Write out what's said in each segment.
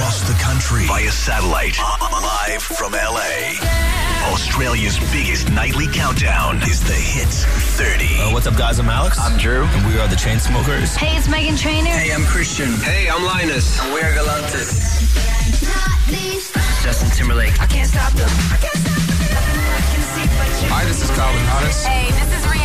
across the country via satellite. Live from LA. Australia's biggest nightly countdown is the Hits 30. Uh, what's up, guys? I'm Alex. I'm Drew. And we are the Chainsmokers. Hey, it's Meghan Trainor. Hey, I'm Christian. Hey, I'm Linus. And we're Galantis. Justin Timberlake. I can't stop them. I can't stop them. I can see but you. Hi, this is Calvin Harris. Hey, this is Rihanna.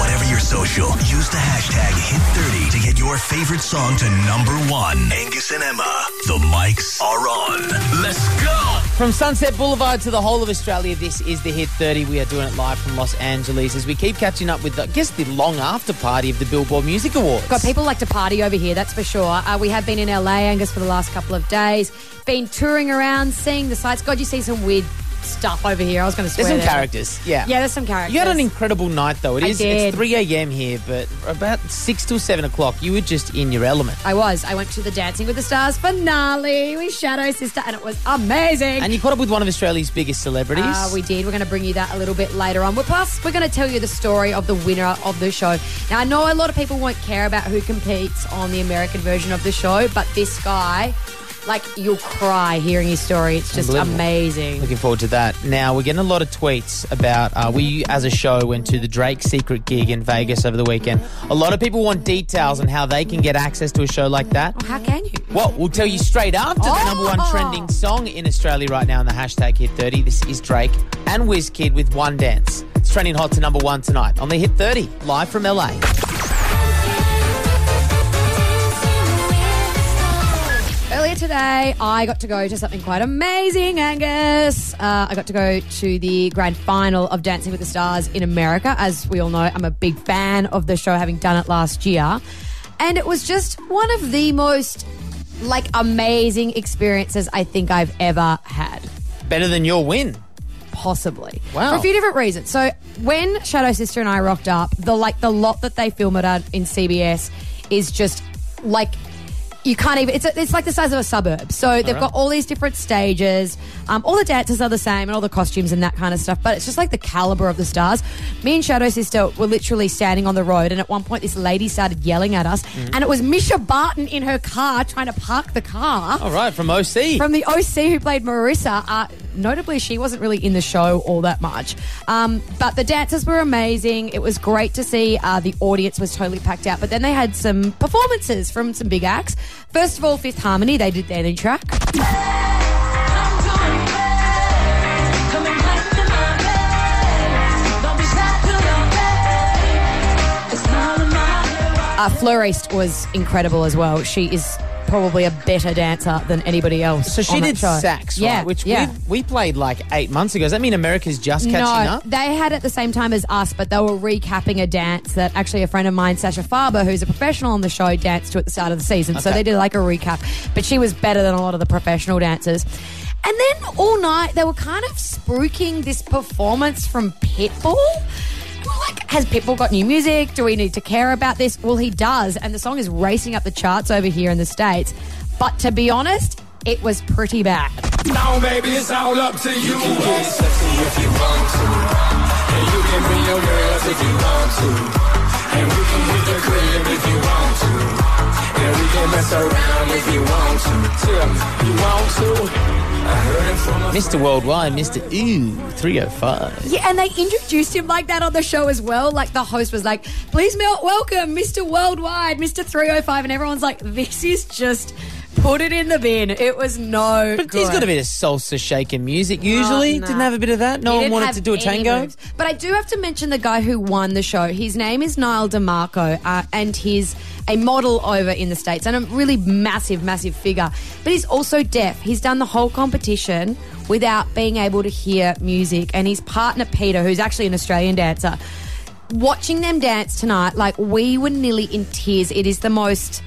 Whatever your social, use the hashtag Hit30 to get your favorite song to number one. Angus and Emma, the mics are on. Let's go! From Sunset Boulevard to the whole of Australia, this is the Hit 30. We are doing it live from Los Angeles as we keep catching up with, I guess, the long after party of the Billboard Music Awards. God, people like to party over here, that's for sure. Uh, we have been in LA, Angus, for the last couple of days. Been touring around, seeing the sights. God, you see some weird stuff over here. I was going to swear. There's some there. characters, yeah. Yeah, there's some characters. You had an incredible night, though. It I is did. it's 3 a.m. here, but about 6 till 7 o'clock, you were just in your element. I was. I went to the Dancing with the Stars finale with Shadow Sister, and it was amazing. And you caught up with one of Australia's biggest celebrities. Uh, we did. We're going to bring you that a little bit later on. But plus, we're going to tell you the story of the winner of the show. Now, I know a lot of people won't care about who competes on the American version of the show, but this guy, like, you'll cry hearing his story. It's just amazing. Looking forward to that. Now, we're getting a lot of tweets about uh, we, as a show, went to the Drake secret gig in Vegas over the weekend. A lot of people want details on how they can get access to a show like that. How can you? Well, we'll tell you straight after the number one trending song in Australia right now in the hashtag Hit 30. This is Drake and WizKid with One Dance. It's trending hot to number one tonight on the Hit 30, live from LA. Earlier today, I got to go to something quite amazing, Angus. Uh, I got to go to the grand final of Dancing with the Stars in America. As we all know, I'm a big fan of the show, having done it last year. And it was just one of the most, like, amazing experiences I think I've ever had. Better than your win. Possibly. Wow. For a few different reasons. So when Shadow Sister and I rocked up, the like the lot that they film it at in CBS is just like you can't even. It's, a, it's like the size of a suburb. So they've got all these different stages. Um, all the dancers are the same, and all the costumes and that kind of stuff. But it's just like the caliber of the stars. Me and Shadow Sister were literally standing on the road, and at one point, this lady started yelling at us, and it was Mischa Barton in her car trying to park the car All right, from OC. from the OC who played Marissa. Uh, notably, she wasn't really in the show all that much. Um, but the dancers were amazing. It was great to see. Uh, the audience was totally packed out. But then they had some performances from some big acts. First of all, Fifth Harmony, they did their new track. Uh, Fleur East was incredible as well. She is probably a better dancer than anybody else. so she did sax, right? Yeah, Which yeah. we, we played like eight months ago. Does that mean America's just catching no, up? they had at the same time as us, but they were recapping a dance that actually a friend of mine, Sasha Farber, who's a professional on the show, danced to at the start of the season. So they did like a recap, but she was better than a lot of the professional dancers. And then all night they were kind of spruiking this performance from Pitbull. And we're like, has Pitbull got new music? Do we need to care about this? Well, he does, and the song is racing up the charts over here in the States. But to be honest, it was pretty bad. Now, baby, it's all up to you. You can get sexy if you want to. And you can bring your girls if you want to. And we can hit the crib if you want to. And we can mess around if you want to. Tell me, you want to? Mr. Worldwide, Mr. Ooh, 305. Yeah, and they introduced him like that on the show as well. Like the host was like, "Please welcome Mr. Worldwide, Mr. 305," and everyone's like, "This is just put it in the bin." It was no. But good. he's got a bit of salsa shaking music usually. Oh, nah. Didn't have a bit of that. No He one didn't wanted have to do a any tango. moves. But I do have to mention the guy who won the show. His name is Nyle DiMarco, uh, and he's a model over in the States and a really massive, massive figure. But he's also deaf. He's done the whole competition without being able to hear music. And his partner, Peta, who's actually an Australian dancer, watching them dance tonight, like we were nearly in tears. It is the most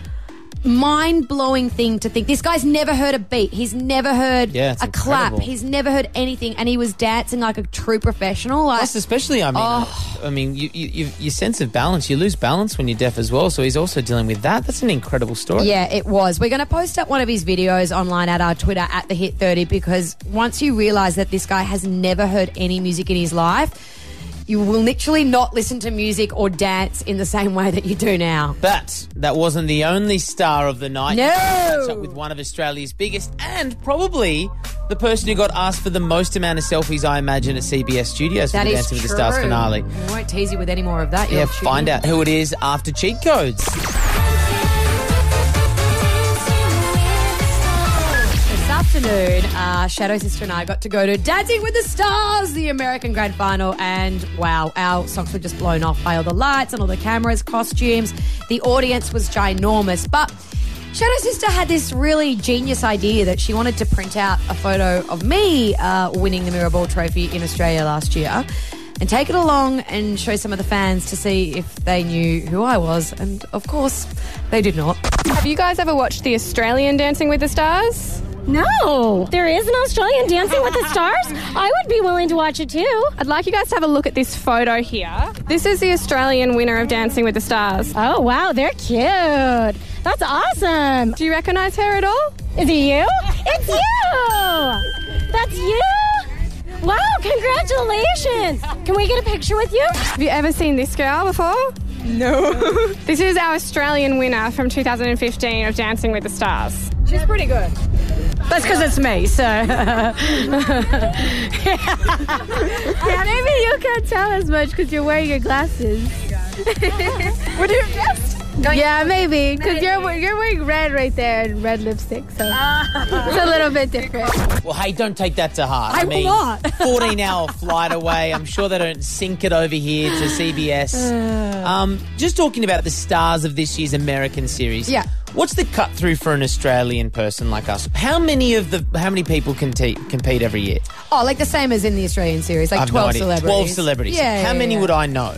mind blowing thing to think. This guy's never heard a beat. He's never heard Yeah, a clap. He's never heard anything, and he was dancing like a true professional. Like, Plus, especially, I mean, Oh. I mean, you, you, you, your sense of balance, you lose balance when you're deaf as well. So he's also dealing with that. That's an incredible story. Yeah, it was. We're going to post up one of his videos online at our Twitter at the Hit 30 because once you realize that this guy has never heard any music in his life, you will literally not listen to music or dance in the same way that you do now. But that wasn't the only star of the night. No. Catch up with one of Australia's biggest and probably the person who got asked for the most amount of selfies, I imagine, at CBS Studios for That the Dancing with the Stars finale. We won't tease you with any more of that. Yeah, You'll find tune out who it is after cheat codes. Afternoon, uh, Shadow Sister and I got to go to Dancing with the Stars, the American Grand Final, and wow, our socks were just blown off by all the lights and all the cameras, costumes. The audience was ginormous, but Shadow Sister had this really genius idea that she wanted to print out a photo of me uh, winning the Mirrorball Trophy in Australia last year. And take it along and show some of the fans to see if they knew who I was. And of course, they did not. Have you guys ever watched the Australian Dancing with the Stars? No, there is an Australian Dancing with the Stars. I would be willing to watch it too. I'd like you guys to have a look at this photo here. This is the Australian winner of Dancing with the Stars. Oh wow, they're cute. That's awesome. Do you recognise her at all? Is it you? It's you. That's you. Wow, congratulations. Can we get a picture with you? Have you ever seen this girl before? No. this is our Australian winner from 2015 of Dancing with the Stars. She's pretty good. That's because it's me, so. Yeah, maybe you can't tell as much because you're wearing your glasses. Would you just? Yeah, maybe because you're you're wearing red right there and red lipstick, so it's a little bit different. Well, hey, don't take that to heart. I will mean, not. 14 hour flight away. I'm sure they don't sink it over here to CBS. Um, just talking about the stars of this year's American series. Yeah. What's the cut through for an Australian person like us? How many of the how many people compete compete every year? Oh, like the same as in the Australian series, like I've no 12 idea. celebrities. 12 celebrities. Yeah. How yeah, many yeah. would I know?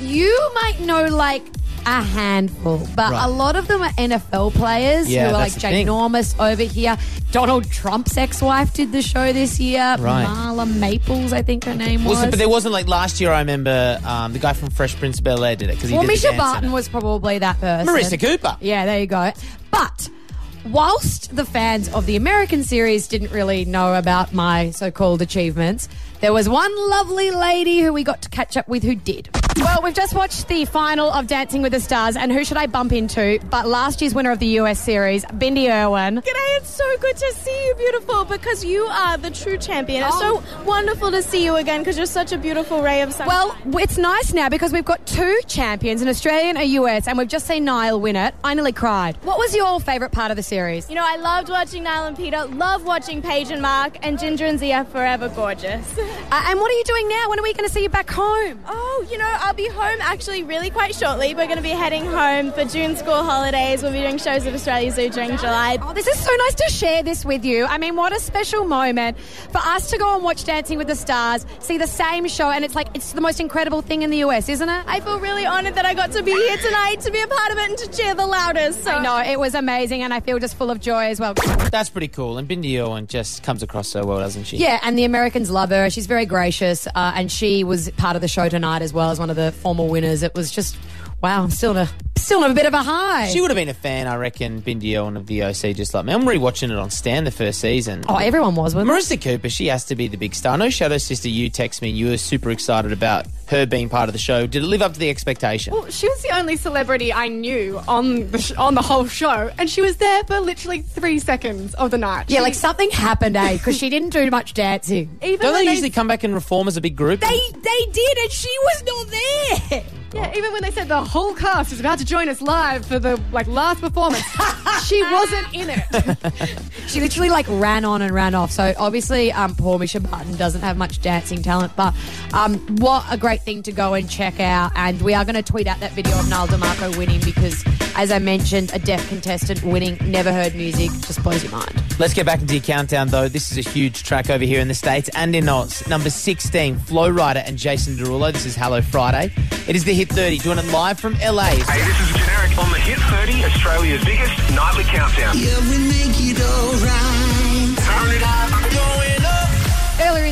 You might know like a handful, but Right. a lot of them are NFL players Yeah, who are like that's the thing. ginormous over here. Donald Trump's ex-wife did the show this year. Right. Marla Maples, I think her name was. Was it, but there wasn't like last year. I remember um, the guy from Fresh Prince of Bel Air did it because he well, Mischa Barton was probably that person. Marissa Cooper. Yeah, there you go. But whilst the fans of the American series didn't really know about my so called achievements, there was one lovely lady who we got to catch up with who did. Well, we've just watched the final of Dancing with the Stars, and who should I bump into but last year's winner of the US series, Bindi Irwin. G'day, it's so good to see you, beautiful, because you are the true champion. It's Oh. so wonderful to see you again because you're such a beautiful ray of sunshine. Well, it's nice now because we've got two champions, an Australian, a US, and we've just seen Nyle win it. I nearly cried. What was your favourite part of the series? you know, I loved watching Nyle and Peta, love watching Paige and Mark, and Ginger and Zia forever gorgeous. Uh, and what are you doing now? When are we going to see you back home? Oh, you know, I'll be home actually really quite shortly. We're going to be heading home for June school holidays. We'll be doing shows at Australia Zoo during July. Oh, this is so nice to share this with you. I mean, what a special moment for us to go and watch Dancing with the Stars, see the same show, and it's like it's the most incredible thing in the US, isn't it? I feel really honoured that I got to be here tonight to be a part of it and to cheer the loudest. So. I know it was amazing, and I feel just full of joy as well. That's pretty cool. And Bindi Irwin just comes across so well, doesn't she? Yeah, and the Americans love her. She's very gracious, uh, and she was part of the show tonight as well as one of the former winners. It was just wow. I'm still in a still in a bit of a high. She would have been a fan, I reckon, Bindi Irwin of the OC, just like me. I'm rewatching it on Stan the first season. oh, everyone was with Marissa Cooper, she has to be the big star. I know Shadow Sister, you text me, you were super excited about her being part of the show. Did it live up to the expectation? Well, she was the only celebrity I knew on the sh- on the whole show, and she was there for literally three seconds of the night. Yeah, like something happened, eh? Because she didn't do much dancing. even Don't when they usually come back and reform as a big group? They they did, and she was not there. Yeah, even when they said the whole cast is about to join us live for the like last performance, she wasn't in it. She literally like ran on and ran off. So obviously, um, poor Mischa Barton doesn't have much dancing talent, but um, what a great thing to go and check out. And we are going to tweet out that video of Nyle DiMarco winning because, as I mentioned, a deaf contestant winning, never heard music, just blows your mind. Let's get back into your countdown, though. This is a huge track over here in the States and in Oz. Number 16, Flo Rida and Jason Derulo. This is Hello Friday. It is the Hit 30, doing it live from LA. Hey, this is Generik on the Hit 30, Australia's biggest nightly countdown. Turn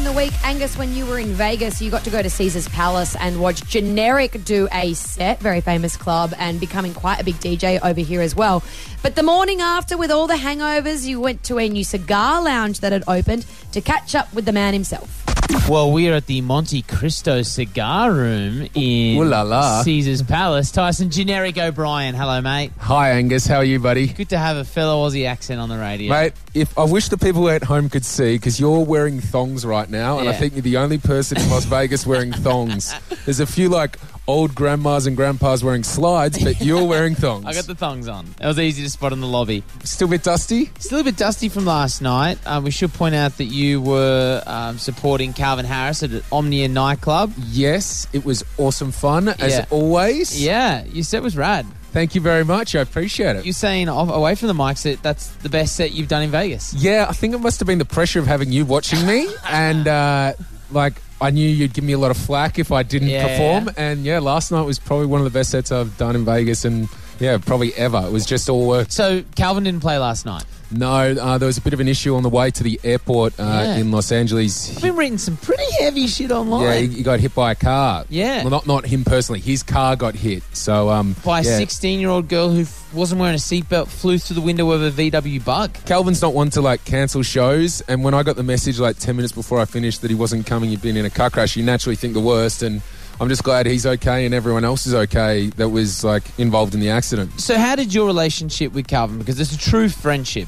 the week, Angus, when you were in Vegas, you got to go to Caesar's Palace and watch Generik do a set, very famous club, and becoming quite a big DJ over here as well. But the morning after, with all the hangovers, you went to a new cigar lounge that had opened to catch up with the man himself. Well, we are at the Monte Cristo Cigar Room in Ooh la la. Caesar's Palace. Tyson Generik O'Brien. Hello, mate. Hi, Angus. How are you, buddy? Good to have a fellow Aussie accent on the radio. Mate, if I wish the people at home could see, because you're wearing thongs right now, and I Yeah. think you're the only person in Las Vegas wearing thongs. There's a few like old grandmas and grandpas wearing slides, but you're wearing thongs. I got the thongs on. It was easy to spot in the lobby. Still a bit dusty? Still a bit dusty from last night. Um, we should point out that you were um, supporting Calvin Harris at Omnia nightclub. Yes, it was awesome fun as Yeah. always. Yeah, your set was rad. Thank you very much. I appreciate it. You're saying off, away from the mics that that's the best set you've done in Vegas. Yeah, I think it must have been the pressure of having you watching me, and uh, like I knew you'd give me a lot of flack if I didn't Yeah. perform. And yeah, last night was probably one of the best sets I've done in Vegas, and yeah, probably ever. It was just all work. So Calvin didn't play last night. No, uh, there was a bit of an issue on the way to the airport uh, Yeah. in Los Angeles. I've been reading some pretty heavy shit online. Yeah, he, he got hit by a car. Yeah. well, not not him personally. His car got hit. So um, by a yeah. 16 year old girl who f- wasn't wearing a seatbelt flew through the window of a VW bug. Calvin's not one to like cancel shows, and when I got the message like ten minutes before I finished that he wasn't coming, he'd been in a car crash. You naturally think the worst, and I'm just glad he's okay and everyone else is okay that was like involved in the accident. So, how did your relationship with Calvin? Because it's a true friendship.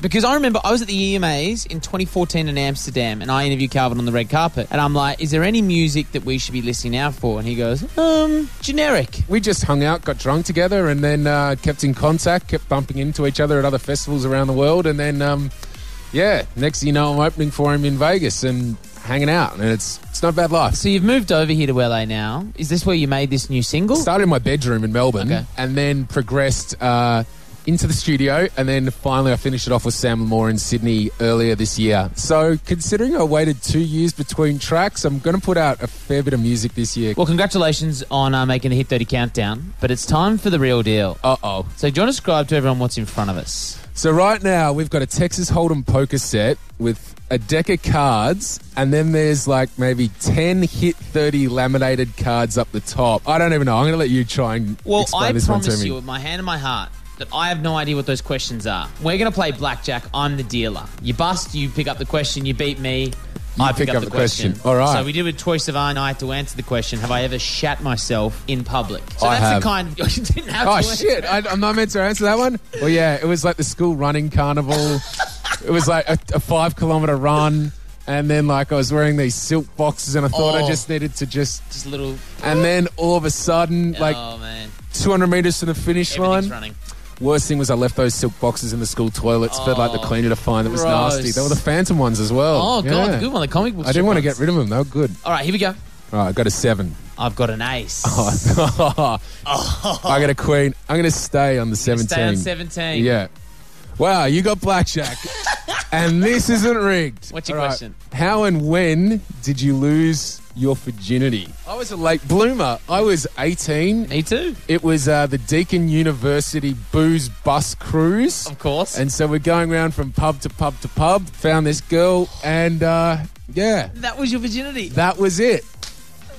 Because I remember I was at the EMAs in 2014 in Amsterdam and I interviewed Calvin on the red carpet. And I'm like, is there any music that we should be listening out for? And he goes, um, Generik. We just hung out, got drunk together, and then uh, kept in contact, kept bumping into each other at other festivals around the world, and then um, yeah, next thing you know, I'm opening for him in Vegas and hanging out, and it's it's not a bad life. So, you've moved over here to LA now. Is this where you made this new single? Started in my bedroom in Melbourne, Okay. and then progressed uh, into the studio, and then finally I finished it off with Sam Moore in Sydney earlier this year. So, considering I waited two years between tracks, I'm going to put out a fair bit of music this year. Well, congratulations on uh, making the Hit 30 countdown, but it's time for the real deal. Uh oh. So, do you want to describe to everyone what's in front of us? So right now we've got a Texas Hold'em poker set with a deck of cards, and then there's like maybe ten hit thirty laminated cards up the top. I don't even know. I'm going to let you try and Well, explain I this one to me. I promise you, with my hand in my heart, that I have no idea what those questions are. We're going to play blackjack. I'm the dealer. You bust, you pick up the question. You beat me. I pick, up, the question. All right. So we do a choice of I, and I have to answer the question: Have I ever shat myself in public? So I that's have. the kind. you didn't have Oh shit! I, I'm not meant to answer that one. Well, yeah, it was like the school running carnival. it was like a, a five kilometer run, and then like I was wearing these silk boxes, and I thought I Oh. just needed to just. Just a little. And then all of a sudden, oh, like oh man, 200 meters to the finish line. running. Worst thing was I left those silk boxes in the school toilets for like the Oh, cleaner to find. That was gross. nasty. They were the phantom ones as well. Oh god, the good one, the comic book. I didn't want to get rid of them. They were good. All right, here we go. All right, I got a seven. I've got an ace. Oh, I got a queen. I'm going to stay on the Stay 17. on 17. Yeah. Wow, you got blackjack. and this isn't rigged. What's your All right. question? How and when did you lose your virginity? I was a late bloomer. I was 18. Me too. It was uh, the Deakin University booze bus cruise. Of course. And so we're going around from pub to pub to pub. Found this girl, and uh, yeah, that was your virginity. that was it.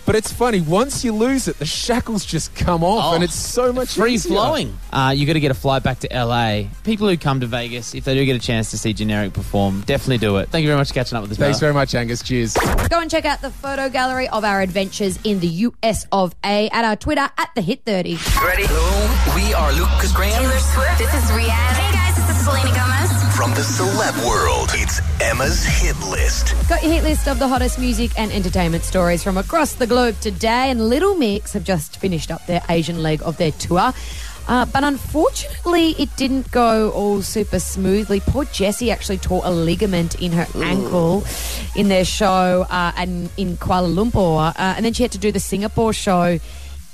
But it's funny, once you lose it, the shackles just come off, Oh, and it's so much free easier. flowing. Uh, you got to get a flight back to LA. People who come to Vegas, if they do get a chance to see Generik perform, definitely do it. Thank you very much for catching up with us. Thanks brother. very much, Angus. Cheers. Go and check out the photo gallery of our adventures in the US of A at our Twitter at the Hit 30. Ready? Hello, we are Lukas Graham. Taylor Swift. This is Rihanna. Hey guys, this is Selena Gomez. From the celeb world, it's Emma's hit list. Got your hit list of the hottest music and entertainment stories from across the globe today, and Little Mix have just finished up their Asian leg of their tour. Uh, but unfortunately, it didn't go all super smoothly. Poor Jessie actually tore a ligament in her ankle in their show uh, and in Kuala Lumpur, uh, and then she had to do the Singapore show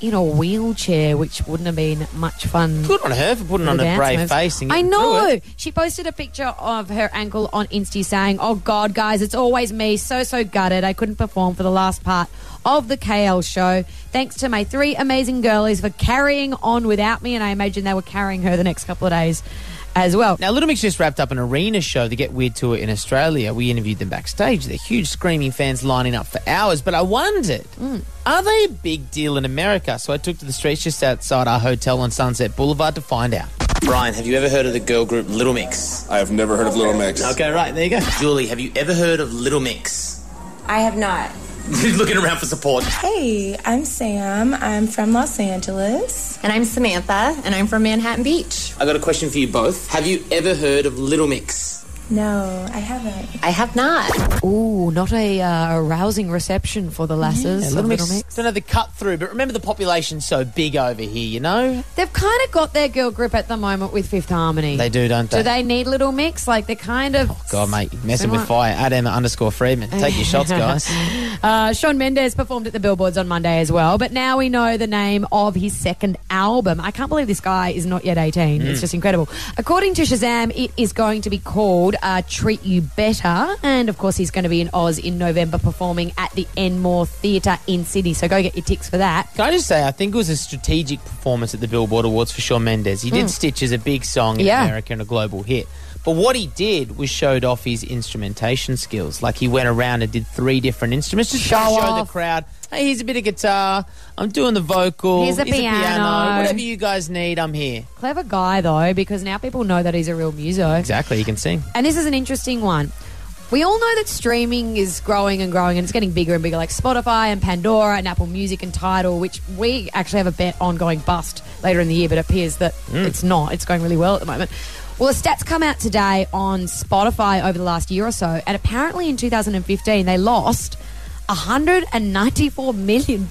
in a wheelchair, which wouldn't have been much fun. Good on her for putting on a dance brave moves. face. And I getting through know. it. She posted a picture of her ankle on Insta saying, Oh God, guys, it's always me. So, so gutted. I couldn't perform for the last part of the KL show. Thanks to my three amazing girlies for carrying on without me. And I imagine they were carrying her the next couple of days as well. Now, Little Mix just wrapped up an arena show, the Get Weird tour in Australia. We interviewed them backstage. They're huge screaming fans lining up for hours. But I wondered, Mm. are they a big deal in America? So I took to the streets just outside our hotel on Sunset Boulevard to find out. Brian, have you ever heard of the girl group Little Mix? I have never heard of Little Mix. Okay, right, there you go. Julie, have you ever heard of Little Mix? I have not. Looking around for support. Hey, I'm Sam. I'm from Los Angeles. And I'm Samantha, and I'm from Manhattan Beach. I got a question for you both. Have you ever heard of Little Mix? No, I haven't. I have not. Ooh, not a uh, rousing reception for the lasses. Yeah, of Little Mix, Little Mix. don't know the cut through, but remember the population's so big over here, you know? They've kind of got their girl grip at the moment with Fifth Harmony. They do, don't they? Do they need Little Mix? Like they're kind of. Oh, God, mate, messing with fire. At Emma underscore Freeman. Take your shots, guys. Uh, Shawn Mendes performed at the Billboards on Monday as well, but now we know the name of his second album. I can't believe this guy is not yet 18. It's Mm. just incredible. According to Shazam, it is going to be called uh, Treat You Better. And of course, he's going to be in Oz in November performing at the Enmore Theatre in Sydney. So go get your ticks for that. Can I just say, I think it was a strategic performance at the Billboard Awards for Shawn Mendes. He did Mm. Stitch as a big song in Yeah. America and a global hit. But what he did was showed off his instrumentation skills. Like he went around and did three different instruments just to Show show the crowd, hey, here's a bit of guitar, I'm doing the vocal, Here's a piano." whatever you guys need, I'm here. Clever guy, though, because now people know that he's a real muso. Exactly, he can sing. And this is an interesting one. We all know that streaming is growing and growing and it's getting bigger and bigger, like Spotify and Pandora and Apple Music and Tidal, which we actually have a bet on going bust later in the year, but it appears that Mm. it's not. It's going really well at the moment. Well, the stats come out today on Spotify over the last year or so, and apparently in 2015 they lost $194 million.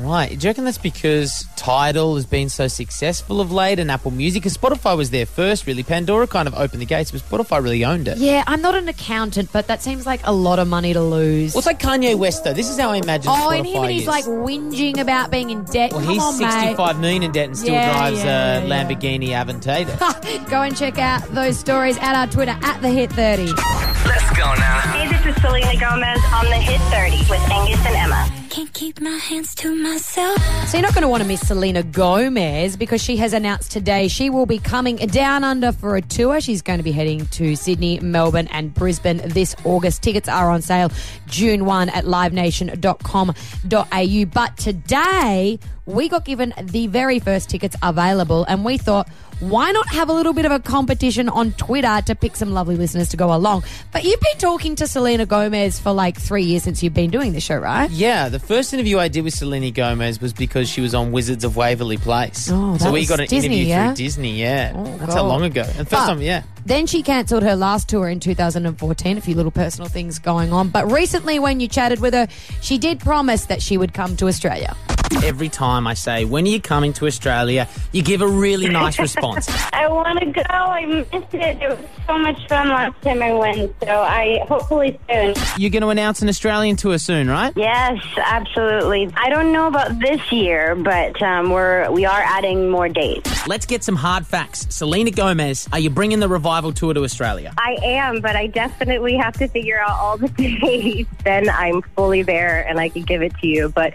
Right. Do you reckon that's because Tidal has been so successful of late and Apple Music? Because Spotify was there first, really. Pandora kind of opened the gates, but Spotify really owned it. Yeah, I'm not an accountant, but that seems like a lot of money to lose. Well, it's like Kanye West, though. This is how I imagine Oh, Spotify and him and he's is. like whinging about being in debt. well, Come he's on, mate. 65 million in debt and still Yeah, drives yeah, uh, a yeah. Lamborghini Aventador. Go and check out those stories at our Twitter at the Hit 30. Let's go now. Hey, this is Selena Gomez on the Hit 30 with Angus and Emma. Can't keep my hands to myself. So you're not going to want to miss Selena Gomez because she has announced today she will be coming down under for a tour. She's going to be heading to Sydney, Melbourne, and Brisbane this August. Tickets are on sale June 1 at livenation.com.au. But today we got given the very first tickets available, and we thought, why not have a little bit of a competition on Twitter to pick some lovely listeners to go along? But you've been talking to Selena Gomez for like three years since you've been doing the show, right? yeah, the first interview I did with Selena Gomez was because she was on Wizards of Waverly Place. Oh, so we got an Disney, interview yeah? through Disney, yeah. Oh, That's how long ago. And first But- time, yeah. Then she cancelled her last tour in 2014, a few little personal things going on. But recently, when you chatted with her, she did promise that she would come to Australia. Every time I say, when are you coming to Australia, you give a really nice response. I want to go. I missed it. It was so much fun last time I went. So I hopefully soon. You're going to announce an Australian tour soon, right? Yes, absolutely. I don't know about this year, but um, we're we are adding more dates. Let's get some hard facts. Selena Gomez, are you bringing the revival tour to Australia? I am, but I definitely have to figure out all the dates. Then I'm fully there, and I can give it to you. But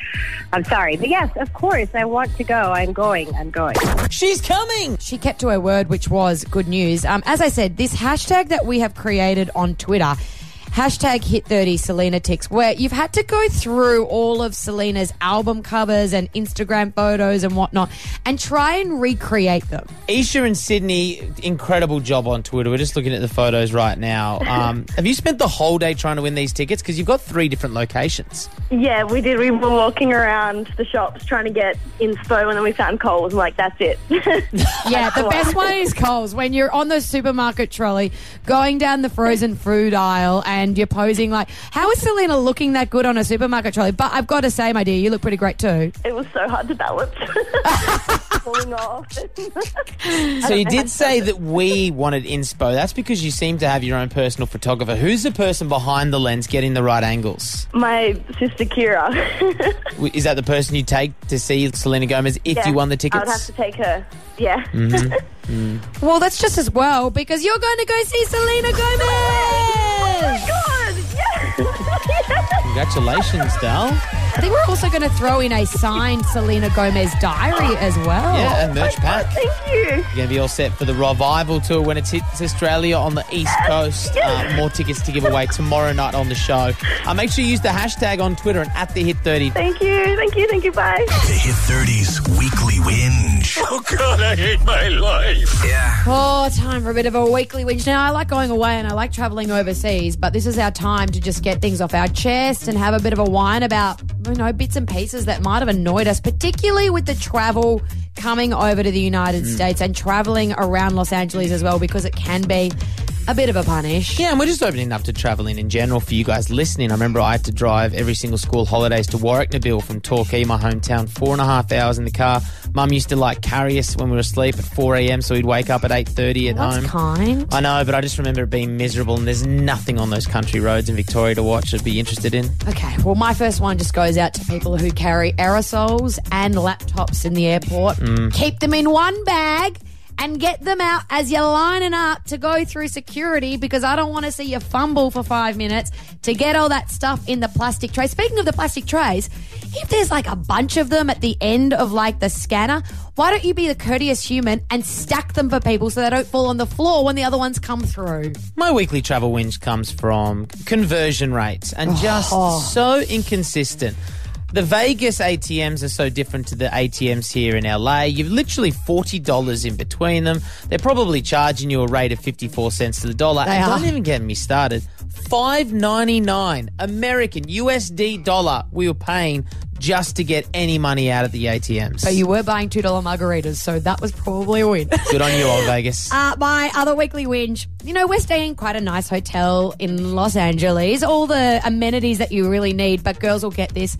I'm sorry. Yes, of course, I want to go. I'm going. I'm going. She's coming. She kept to her word, which was good news. Um, as I said, this hashtag that we have created on Twitter. Hashtag hit 30 Selena ticks, where you've had to go through all of Selena's album covers and Instagram photos and whatnot and try and recreate them. Isha and Sydney, incredible job on Twitter. We're just looking at the photos right now. Um, have you spent the whole day trying to win these tickets? Because you've got three different locations. Yeah, we did. We were walking around the shops trying to get inspo, and then we found Coles. and like, that's it. Yeah, the best one is Coles. When you're on the supermarket trolley, going down the frozen food aisle, and you're posing like, "How is Selena looking that good on a supermarket trolley?" But I've got to say, my dear, you look pretty great too. It was so hard to balance. Falling off. So you did say that we wanted inspo. That's because you seem to have your own personal photographer. Who's the person behind the lens getting the right angles? My sister Kira. Is that the person you take to see Selena Gomez if Yeah, you won the tickets? I would have to take her. Yeah. Mhm. Mm. Well, that's just as well because you're going to go see Selena Gomez. Congratulations, Dal. I think we're also going to throw in a signed Selena Gomez diary as well. Yeah, a merch pack. Thank you. You're going to be all set for the Revival Tour when it hits Australia on the East Coast. Uh, more tickets to give away tomorrow night on the show. Uh, make sure you use the hashtag on Twitter and at the Hit 30. Thank you. Thank you. Thank you. Bye. The Hit 30's weekly whinge. Oh, God, I hate my life. Yeah. Oh, time for a bit of a weekly whinge. Now, I like going away and I like traveling overseas, but this is our time to just get things off our chest and have a bit of a whine about, you know, bits and pieces that might have annoyed us, particularly with the travel coming over to the United Mm. States and traveling around Los Angeles as well, because it can be a bit of a punish. Yeah, and we're just opening up to travelling in general for you guys listening. I remember I had to drive every single school holidays to Warrnambool from Torquay, my hometown, four and a half hours in the car. Mum used to like carry us when we were asleep at 4 a.m. so we'd wake up at 8.30 at home. That's home. kind. I know, but I just remember it being miserable and there's nothing on those country roads in Victoria to watch I'd be interested in. Okay, well, my first one just goes out to people who carry aerosols and laptops in the airport. Mm. Keep them in one bag and get them out as you're lining up to go through security because I don't want to see you fumble for five minutes to get all that stuff in the plastic tray. Speaking of the plastic trays, if there's like a bunch of them at the end of like the scanner, why don't you be the courteous human and stack them for people so they don't fall on the floor when the other ones come through? My weekly travel whinge comes from conversion rates and just Oh. so inconsistent. The Vegas ATMs are so different to the ATMs here in LA. You've literally $40 in between them. They're probably charging you a rate of 54 cents to the dollar. They and are. don't even get me started. 5.99 American USD dollar we were paying just to get any money out of the ATMs. But you were buying $2 margaritas, so that was probably a win. Good on you, old Vegas. Uh, my other weekly whinge. You know, we're staying in quite a nice hotel in Los Angeles. All the amenities that you really need, but girls will get this.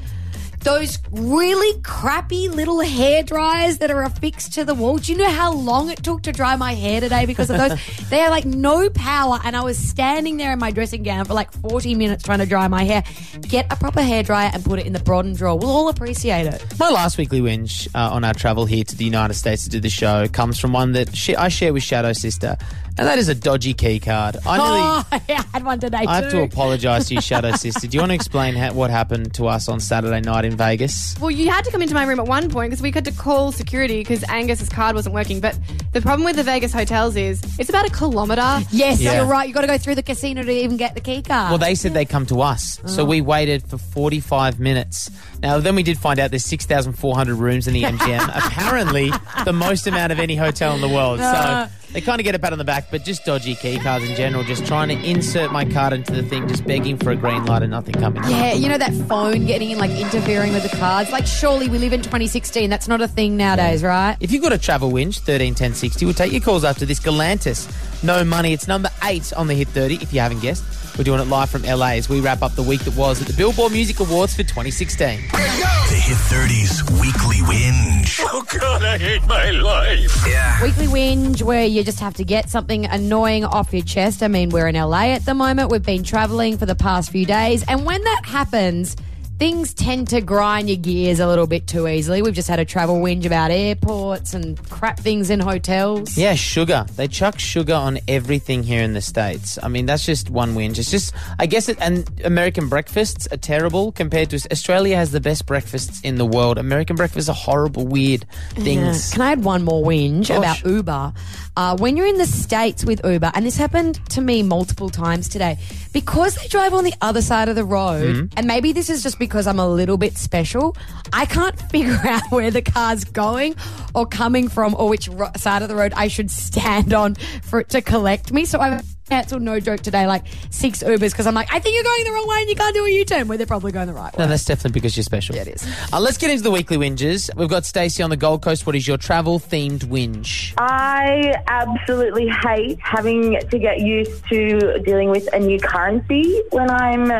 Those really crappy little hair dryers that are affixed to the wall. Do you know how long it took to dry my hair today because of those? they are like no power, and I was standing there in my dressing gown for like 40 minutes trying to dry my hair. Get a proper hair dryer and put it in the bottom drawer. We'll all appreciate it. My last weekly whinge uh, on our travel here to the United States to do the show comes from one that sh- I share with Shadow Sister, and that is a dodgy key card. I nearly. Oh, yeah, I had one today too. I have to apologise to you, Shadow Sister. Do you want to explain ha- what happened to us on Saturday night in Vegas? Well, you had to come into my room at one point because we had to call security because Angus's card wasn't working. But the problem with the Vegas hotels is it's about a kilometre. Yes, Yeah. you're right. You've got to go through the casino to even get the key card. Well, they said they'd come to us, so Oh. we waited for 45 minutes. Now, then we did find out there's 6,400 rooms in the MGM. Apparently, the most amount of any hotel in the world. Uh. So they kind of get a pat on the back, but just dodgy key cards in general. Just trying to insert my card into the thing, just begging for a green light and nothing coming. Yeah, you know that phone getting in, like interfering with the cards. Like, surely we live in 2016. That's not a thing nowadays, right? If you've got a travel winch, 131060, we'll take your calls after this. Galantis, no money. It's number eight on the Hit 30, if you haven't guessed. We're doing it live from LA as we wrap up the week that was at the Billboard Music Awards for 2016. The Hit 30's weekly whinge. Oh, God, I hate my life. Yeah. Weekly whinge where you just have to get something annoying off your chest. I mean, we're in LA at the moment. We've been traveling for the past few days. And when that happens, things tend to grind your gears a little bit too easily. We've just had a travel whinge about airports and crap things in hotels. Yeah, sugar. They chuck sugar on everything here in the States. I mean, that's just one whinge. It's just, I guess, it, and American breakfasts are terrible compared to Australia has the best breakfasts in the world. American breakfasts are horrible, weird uh-huh. things. Yeah. Can I add one more whinge Gosh. about Uber? Uh, when you're in the States with Uber, and this happened to me multiple times today, because they drive on the other side of the road, Mhm. and maybe this is just because I'm a little bit special, I can't figure out where the car's going or coming from or which ro- side of the road I should stand on for it to collect me. So I've cancelled, no joke, today, like six Ubers because I'm like, I think you're going the wrong way and you can't do a U turn where they're probably going the right way. No, that's definitely because you're special. Yeah, it is. Uh, let's get into the weekly whinges. We've got Stacey on the Gold Coast. What is your travel themed whinge? I absolutely hate having to get used to dealing with a new currency when I'm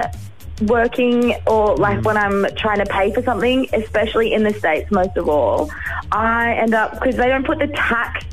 working or like when I'm trying to pay for something, especially in the States, most of all. I end up, because they don't put the tax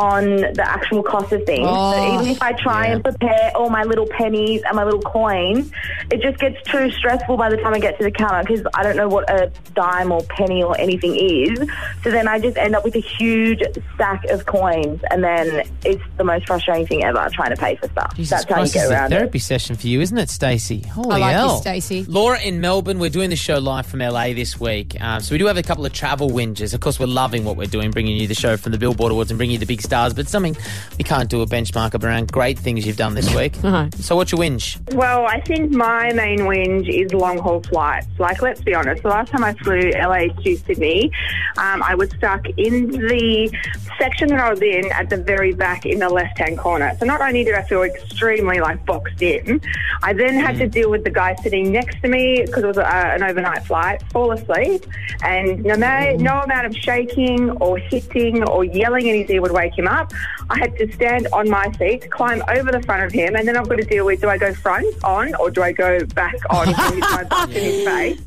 on the actual cost of things. Oh, so even if I try and prepare all my little pennies and my little coins, it just gets too stressful by the time I get to the counter because I don't know what a dime or penny or anything is. So then I just end up with a huge stack of coins, and then it's the most frustrating thing ever trying to pay for stuff. Jesus That's how you get this is a around it. therapy session for you, isn't it, Stacey? Holy I like hell. Stacey. Laura in Melbourne, we're doing the show live from LA this week. Um, so we do have a couple of travel whinges. Of course, we're loving what we're doing, bringing you the show from the Billboard Awards and bringing you the big stars, but something we can't do a benchmark of around great things you've done this week. So what's your whinge? Well, I think my main whinge is long haul flights. Like, let's be honest, the last time I flew LA to Sydney, um, I was stuck in the section that I was in at the very back in the left hand corner. So not only did I feel extremely like boxed in, I then had to deal with the guy sitting next to me because it was uh, an overnight flight, fall asleep, and no, ma- no amount of shaking or hitting or yelling in his ear would wake him up. I had to stand on my seat, climb over the front of him, and then I've got to deal with do I go front on or do I go back on and my butt in his face?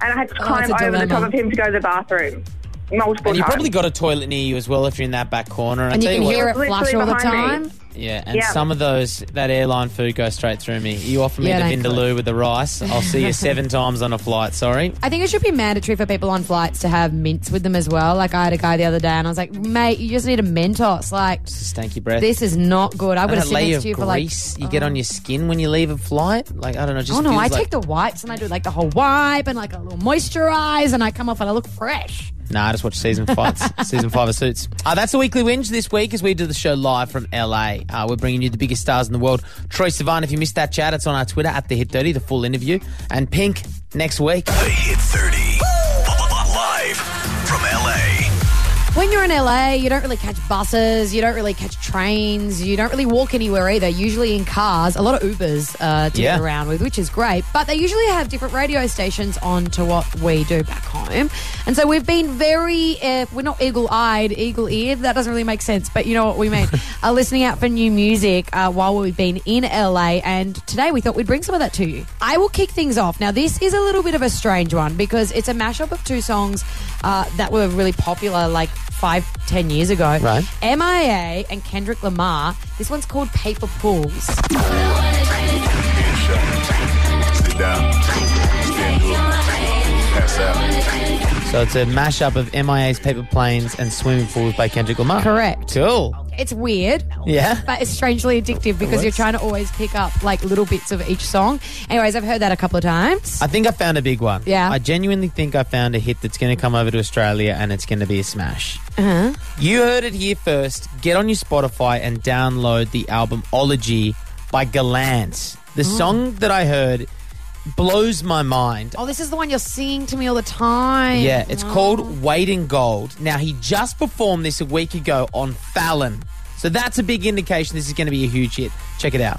And I had to Oh, climb it's a over the top of him to go to the bathroom multiple And you times. probably got a toilet near you as well if you're in that back corner. I And you tell can what- hear it flush Literally all the time. me. Time. Yeah, and Yeah. some of those, that airline food goes straight through me. You offer me Yeah, the it ain't vindaloo with the rice, I'll see you seven times on a flight, sorry. I think it should be mandatory for people on flights to have mints with them as well. Like I had a guy the other day, and I was like, "Mate, you just need a Mentos. Like Stanky breath. this is not good. I'm And going to sit next to you for like." grease you get oh. on your skin when you leave a flight. Like, I don't know, just oh no, feels I like- take the wipes and I do like the whole wipe and like a little moisturize, and I come off and I look fresh. Nah, I just watch season five. season five of Suits. Uh, that's the weekly whinge this week as we do the show live from LA. Uh, we're bringing you the biggest stars in the world. Troye Sivan, if you missed that chat, it's on our Twitter at the Hit 30, the full interview. And Pink next week. The Hit 30. When you're in LA, you don't really catch buses, you don't really catch trains, you don't really walk anywhere either. Usually in cars, a lot of Ubers uh, to Yeah. get around with, which is great. But they usually have different radio stations on to what we do back home. And so we've been very, uh, we're not eagle eyed, eagle eared. That doesn't really make sense, but you know what we mean. uh, listening out for new music uh, while we've been in LA. And today we thought we'd bring some of that to you. I will kick things off. Now, this is a little bit of a strange one because it's a mashup of two songs uh, that were really popular like five, ten years ago. Right. MIA and Kendrick Lamar. This one's called Paper Pools. Sit down. Stand up. Pass out. So it's a mashup of MIA's Paper Planes and Swimming Pools by Kendrick Lamar. Correct. Cool. It's weird. Yeah. But it's strangely addictive because you're trying to always pick up like little bits of each song. Anyways, I've heard that a couple of times. I think I found a big one. Yeah. I genuinely think I found a hit that's going to come over to Australia and it's going to be a smash. Uh-huh. You heard it here first. Get on your Spotify and download the album Ology by Gallant. The Oh. song that I heard blows my mind. Oh, this is the one you're singing to me all the time. Yeah, it's Oh. called Weight in Gold. Now, he just performed this a week ago on Fallon. So that's a big indication this is going to be a huge hit. Check it out.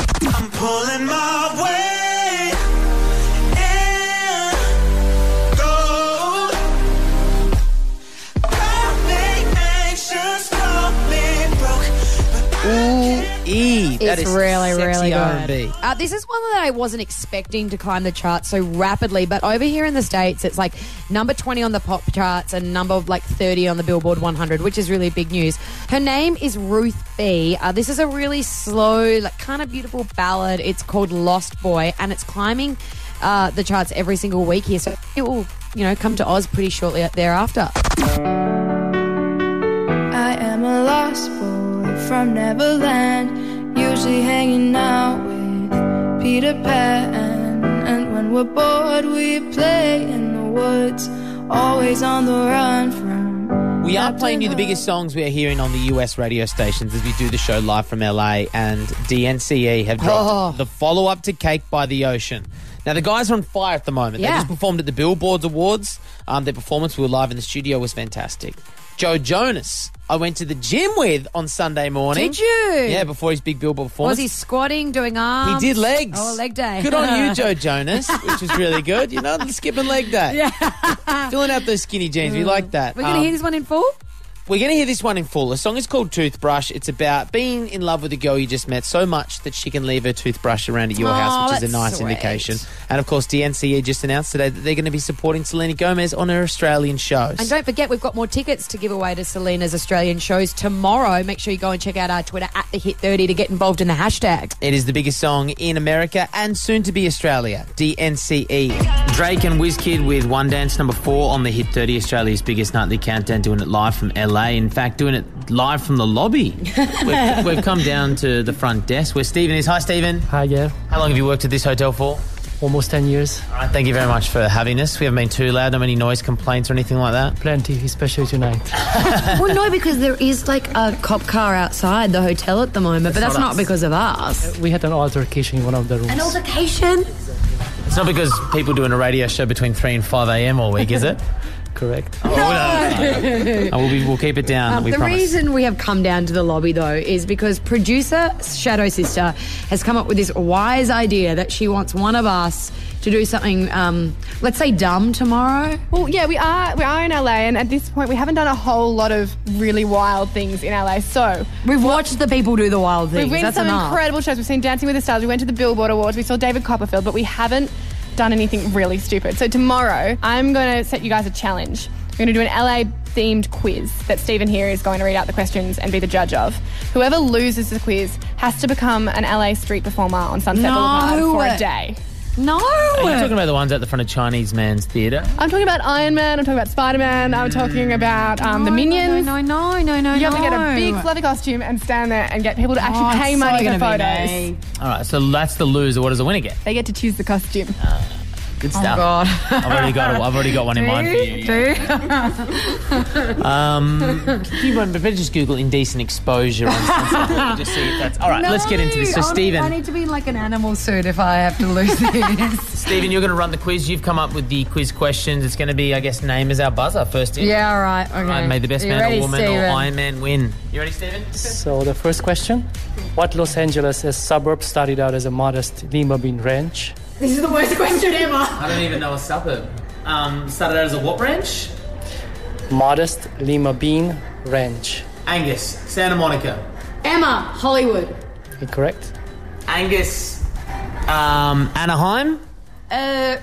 That It's is really, sexy really good. R&B. Uh, this is one that I wasn't expecting to climb the charts so rapidly, but over here in the States, it's like number 20 on the pop charts and number like 30 on the Billboard 100, which is really big news. Her name is Ruth B. Uh, this is a really slow, like kind of beautiful ballad. It's called Lost Boy, and it's climbing uh, the charts every single week here. So it will, you know, come to Oz pretty shortly thereafter. I am a lost boy from Neverland, usually hanging out with Peter Pan. And when we're bored, we play in the woods, always on the run from. We are playing you the biggest songs we are hearing on the US radio stations as we do the show live from LA, and DNCE have dropped Oh. the follow up to Cake by the Ocean. Now, the guys are on fire at the moment. They just performed at the Billboards Awards. Um, their performance, we were live in the studio, was fantastic. Joe Jonas, I went to the gym with on Sunday morning. Did you? Yeah, before his big Billboard performance. Was he squatting, doing arms? He did legs. Oh, leg day. Good on you, Joe Jonas, which was really good. You know, the skipping leg day. Yeah. Filling out those skinny jeans. We like that. We're going to Um, hear this one in full? We're going to hear this one in full. The song is called Toothbrush. It's about being in love with a girl you just met so much that she can leave her toothbrush around at your Oh, house, which is a nice sweet. indication. And of course, DNCE just announced today that they're going to be supporting Selena Gomez on her Australian shows. And don't forget, we've got more tickets to give away to Selena's Australian shows tomorrow. Make sure you go and check out our Twitter at the Hit 30 to get involved in the hashtag. It is the biggest song in America and soon to be Australia, DNCE. Drake and Wizkid with One Dance number four on the Hit 30, Australia's biggest nightly countdown, doing it live from LA. In fact, doing it live from the lobby. we've, we've come down to the front desk where Stephen is. Hi, Stephen. Hi, yeah. How long have you worked at this hotel for? Almost 10 years. All right, thank you very much for having us. We haven't been too loud, no many noise complaints or anything like that. Plenty, especially tonight. well, no, because there is like a cop car outside the hotel at the moment, but that's not not because of us. Uh, we had an altercation in one of the rooms. An altercation? It's not because people doing a radio show between 3 and 5 a.m. all week, is it? Correct. Oh, no. we'll, be, we'll keep it down, Um, we the promise. reason we have come down to the lobby, though, is because producer Shadow Sister has come up with this wise idea that she wants one of us to do something, um, let's say, dumb tomorrow. Well, yeah, we are we are in LA, and at this point, we haven't done a whole lot of really wild things in LA. So we've watched the people do the wild things. We've been to That's some enough. incredible shows. We've seen Dancing with the Stars. We went to the Billboard Awards. We saw David Copperfield, but we haven't done anything really stupid. So tomorrow, I'm going to set you guys a challenge. We're going to do an LA themed quiz that Stephen here is going to read out the questions and be the judge of. Whoever loses the quiz has to become an LA street performer on Sunset No. Boulevard for a day. No. Are you talking about the ones at the front of Chinese Man's Theatre? I'm talking about Iron Man. I'm talking about Spider Man. I'm talking about um, the Minions. No, no, no, no, no. You have to get a big fluffy costume and stand there and get people to actually Oh, pay it's so money for gonna be photos. me. All right, so that's the loser. What does the winner get? They get to choose the costume. Good Oh, stuff. God. I've already got. A, I've already got one in mind for you. Um, you might better just Google indecent exposure on Sunset. just see if that's all right. let's get into this. So, No, I Stephen, need to be in like an animal suit if I have to lose this. Stephen, you're going to run the quiz. You've come up with the quiz questions. It's going to be, I guess, name as our buzzer first in. yeah, all right. Okay. All right, may the best man ready, or woman Stephen? or Iron Man win. You ready, Stephen? So the first question: What Los Angeles suburb started out as a modest lima bean ranch? This is the worst question ever. I don't even know a suburb. Um, started out as a what ranch? Modest lima bean ranch. Angus, Santa Monica. Emma, Hollywood. Incorrect. Angus, um, Anaheim. Uh,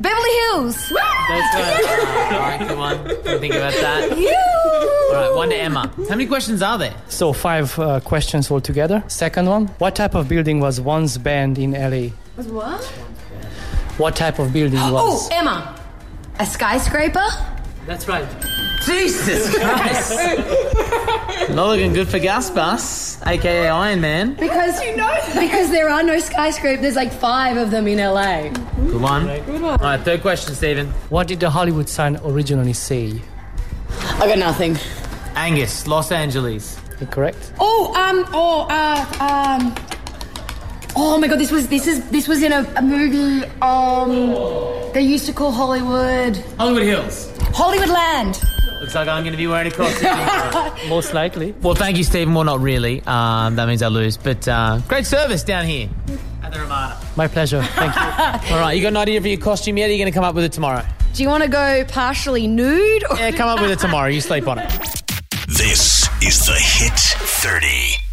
Beverly Hills. That's right. All right, come on. Didn't think about that. All right, one to Emma. How many questions are there? So five uh, questions altogether. Second one: What type of building was once banned in LA? Was what? What type of building was? Oh, was? Emma. A skyscraper? That's right. Jesus Christ. Not looking good for Gus Bus, aka Iron Man. Because you know because there are no skyscrapers. There's like five of them in LA. Good one. Good one. All right, third question, Stephen. What did the Hollywood sign originally say? I got nothing. Angus, Los Angeles. Correct. Oh, um, oh, uh, um. Oh my god, this was this is this was in a, a movie. Um, they used to call Hollywood Hollywood Hills. Hollywood Land. Looks like I'm going to be wearing a costume. Most likely. well, thank you, Stephen. Well, not really. Um, that means I lose. But uh, great service down here at the Ramada. My pleasure. Thank you. All right, you got an idea for your costume yet? Or are you going to come up with it tomorrow? Do you want to go partially nude? Or Yeah, come up with it tomorrow. You sleep on it. This is the Hit 30.